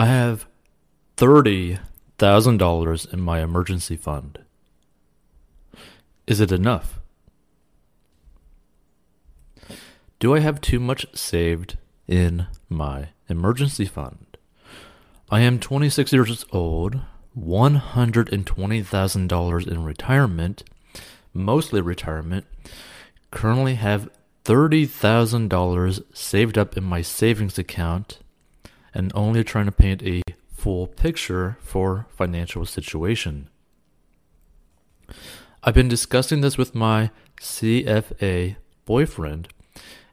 I have $30,000 in my emergency fund. Is it enough? Do I have too much saved in my emergency fund? I am 26 years old, $120,000 in retirement, mostly retirement, currently have $30,000 saved up in my savings account, and only trying to paint a full picture for financial situation. I've been discussing this with my CFA boyfriend,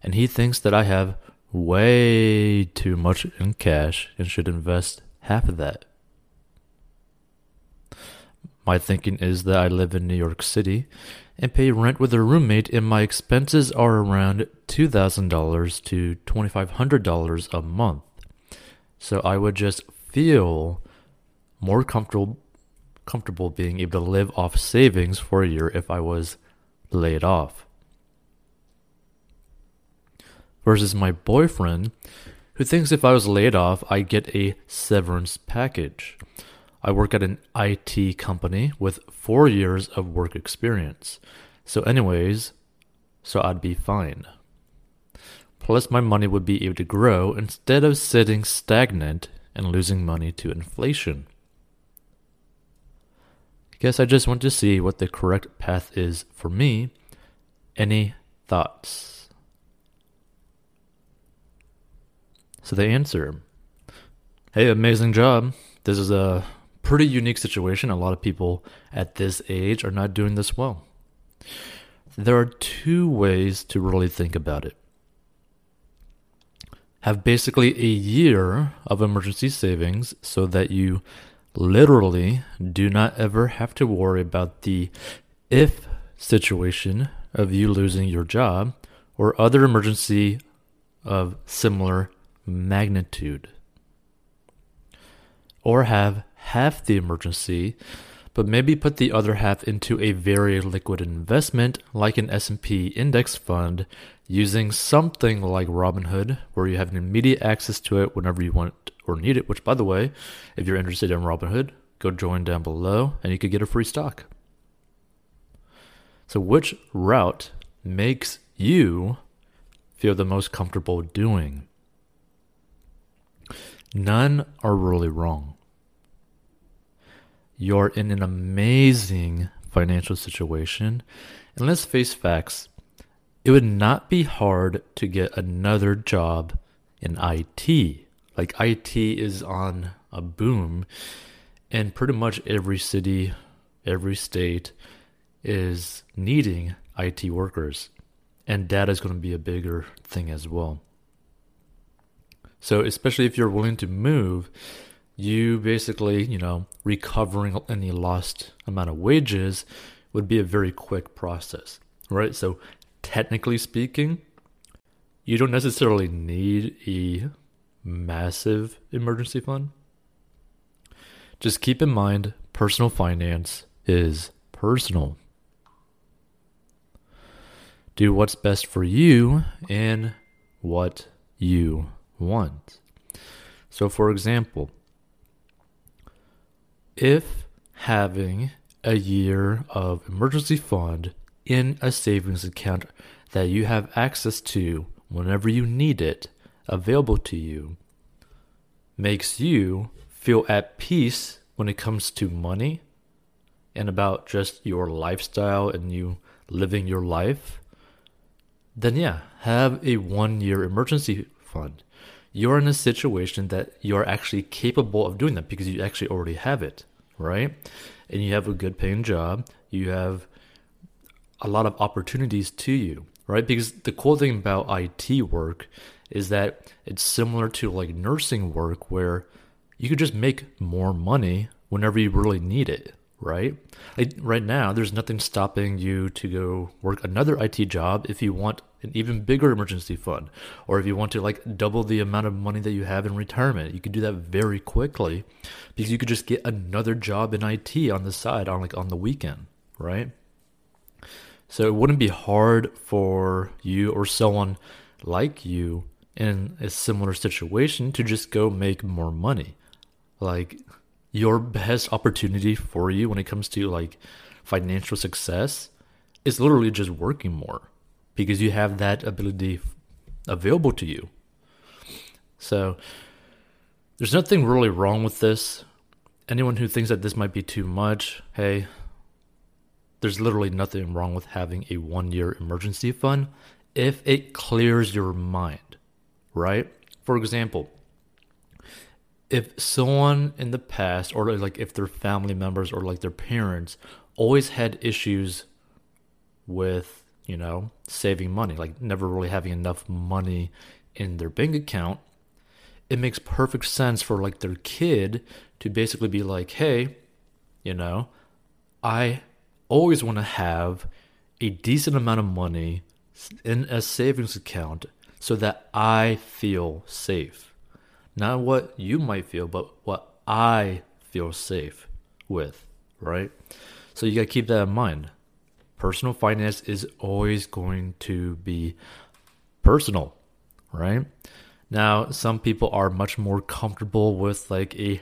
and he thinks that I have way too much in cash and should invest half of that. My thinking is that I live in New York City and pay rent with a roommate, and my expenses are around $2,000 to $2,500 a month. So I would just feel more comfortable comfortable being able to live off savings for a year if I was laid off. Versus my boyfriend, who thinks if I was laid off, I'd get a severance package. I work at an IT company with four years of work experience. So, anyways, so I'd be fine. Plus, my money would be able to grow instead of sitting stagnant and losing money to inflation. Guess I just want to see what the correct path is for me. Any thoughts? So the answer Hey, amazing job. This is a pretty unique situation. A lot of people at this age are not doing this well. There are two ways to really think about it. Have basically a year of emergency savings so that you literally do not ever have to worry about the if situation of you losing your job or other emergency of similar magnitude. Or have half the emergency but maybe put the other half into a very liquid investment like an S&P index fund using something like Robinhood where you have an immediate access to it whenever you want or need it, which by the way, if you're interested in Robinhood, go join down below and you could get a free stock. So which route makes you feel the most comfortable doing? None are really wrong you're in an amazing financial situation. And let's face facts, it would not be hard to get another job in IT. Like IT is on a boom, and pretty much every city, every state is needing IT workers. And data is going to be a bigger thing as well. So, especially if you're willing to move, you basically, you know, recovering any lost amount of wages would be a very quick process, right? So, technically speaking, you don't necessarily need a massive emergency fund. Just keep in mind personal finance is personal. Do what's best for you and what you want. So, for example, if having a year of emergency fund in a savings account that you have access to whenever you need it available to you makes you feel at peace when it comes to money and about just your lifestyle and you living your life, then yeah, have a one year emergency fund you're in a situation that you're actually capable of doing that because you actually already have it, right? And you have a good paying job, you have a lot of opportunities to you, right? Because the cool thing about IT work is that it's similar to like nursing work where you could just make more money whenever you really need it, right? Like right now, there's nothing stopping you to go work another IT job if you want an even bigger emergency fund, or if you want to like double the amount of money that you have in retirement, you can do that very quickly because you could just get another job in IT on the side on like on the weekend, right? So it wouldn't be hard for you or someone like you in a similar situation to just go make more money. like your best opportunity for you when it comes to like financial success is literally just working more because you have that ability available to you. So there's nothing really wrong with this. Anyone who thinks that this might be too much, hey, there's literally nothing wrong with having a one year emergency fund if it clears your mind, right? For example, if someone in the past, or like if their family members or like their parents always had issues with, you know, saving money, like never really having enough money in their bank account, it makes perfect sense for like their kid to basically be like, hey, you know, I always want to have a decent amount of money in a savings account so that I feel safe. Not what you might feel, but what I feel safe with, right? So you got to keep that in mind. Personal finance is always going to be personal, right? Now, some people are much more comfortable with like a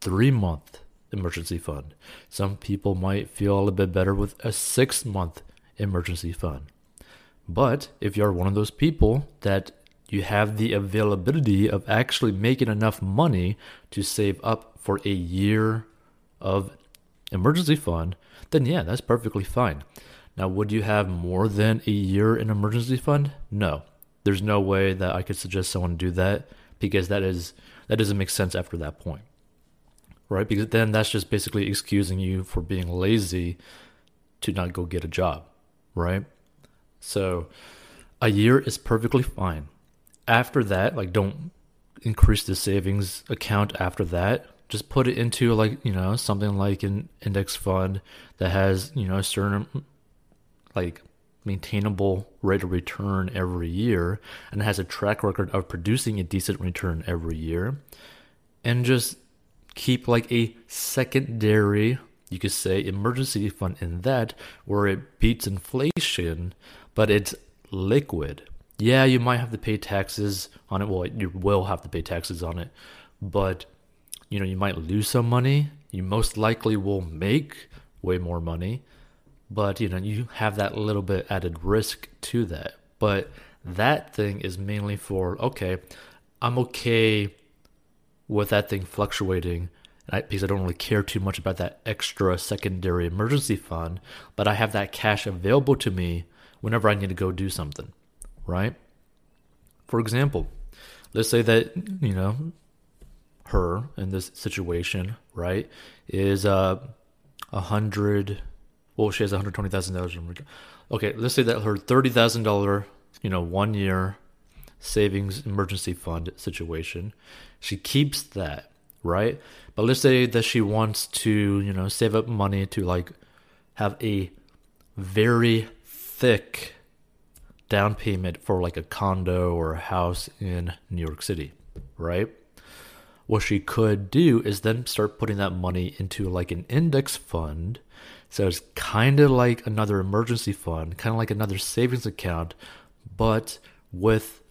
three month emergency fund. Some people might feel a little bit better with a six month emergency fund. But if you're one of those people that you have the availability of actually making enough money to save up for a year of emergency fund, then yeah, that's perfectly fine. Now, would you have more than a year in emergency fund? No. There's no way that I could suggest someone do that because that is that doesn't make sense after that point. Right? Because then that's just basically excusing you for being lazy to not go get a job, right? So a year is perfectly fine. After that, like don't increase the savings account after that. Just put it into like, you know, something like an index fund that has, you know, a certain like maintainable rate of return every year and has a track record of producing a decent return every year. And just keep like a secondary, you could say, emergency fund in that where it beats inflation but it's liquid. Yeah, you might have to pay taxes on it. Well, you will have to pay taxes on it, but you know, you might lose some money. You most likely will make way more money, but you know, you have that little bit added risk to that. But that thing is mainly for okay, I'm okay with that thing fluctuating because I don't really care too much about that extra secondary emergency fund, but I have that cash available to me whenever I need to go do something, right? For example, let's say that, you know, her in this situation, right, is uh, a hundred, well, she has $120,000. Okay, let's say that her $30,000, you know, one year savings emergency fund situation, she keeps that, right? But let's say that she wants to, you know, save up money to like have a very thick down payment for like a condo or a house in New York City, right? What she could do is then start putting that money into like an index fund. So it's kind of like another emergency fund, kind of like another savings account, but with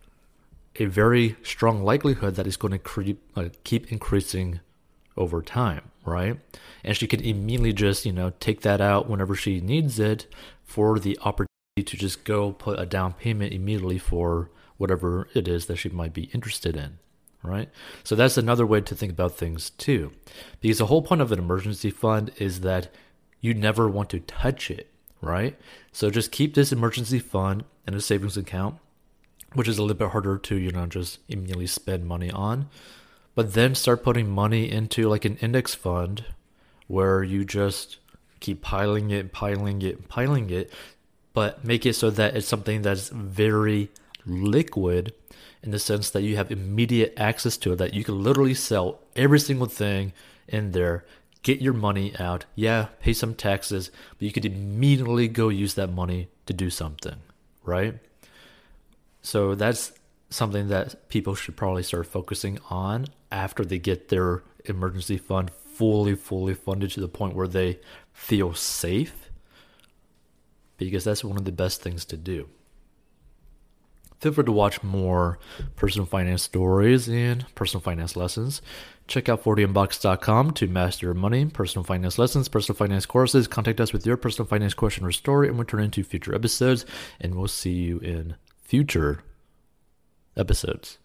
a very strong likelihood that it's going to creep, uh, keep increasing over time, right? And she can immediately just, you know, take that out whenever she needs it for the opportunity to just go put a down payment immediately for whatever it is that she might be interested in right? So that's another way to think about things too. Because the whole point of an emergency fund is that you never want to touch it, right? So just keep this emergency fund in a savings account, which is a little bit harder to, you know, just immediately spend money on. But then start putting money into like an index fund where you just keep piling it, piling it, piling it but make it so that it's something that's very liquid in the sense that you have immediate access to it, that you can literally sell every single thing in there, get your money out. Yeah, pay some taxes, but you could immediately go use that money to do something, right? So that's something that people should probably start focusing on after they get their emergency fund fully, fully funded to the point where they feel safe because that's one of the best things to do. Feel free to watch more personal finance stories and personal finance lessons. Check out 40inbox.com to master your money, personal finance lessons, personal finance courses. Contact us with your personal finance question or story, and we'll turn into future episodes. And we'll see you in future episodes.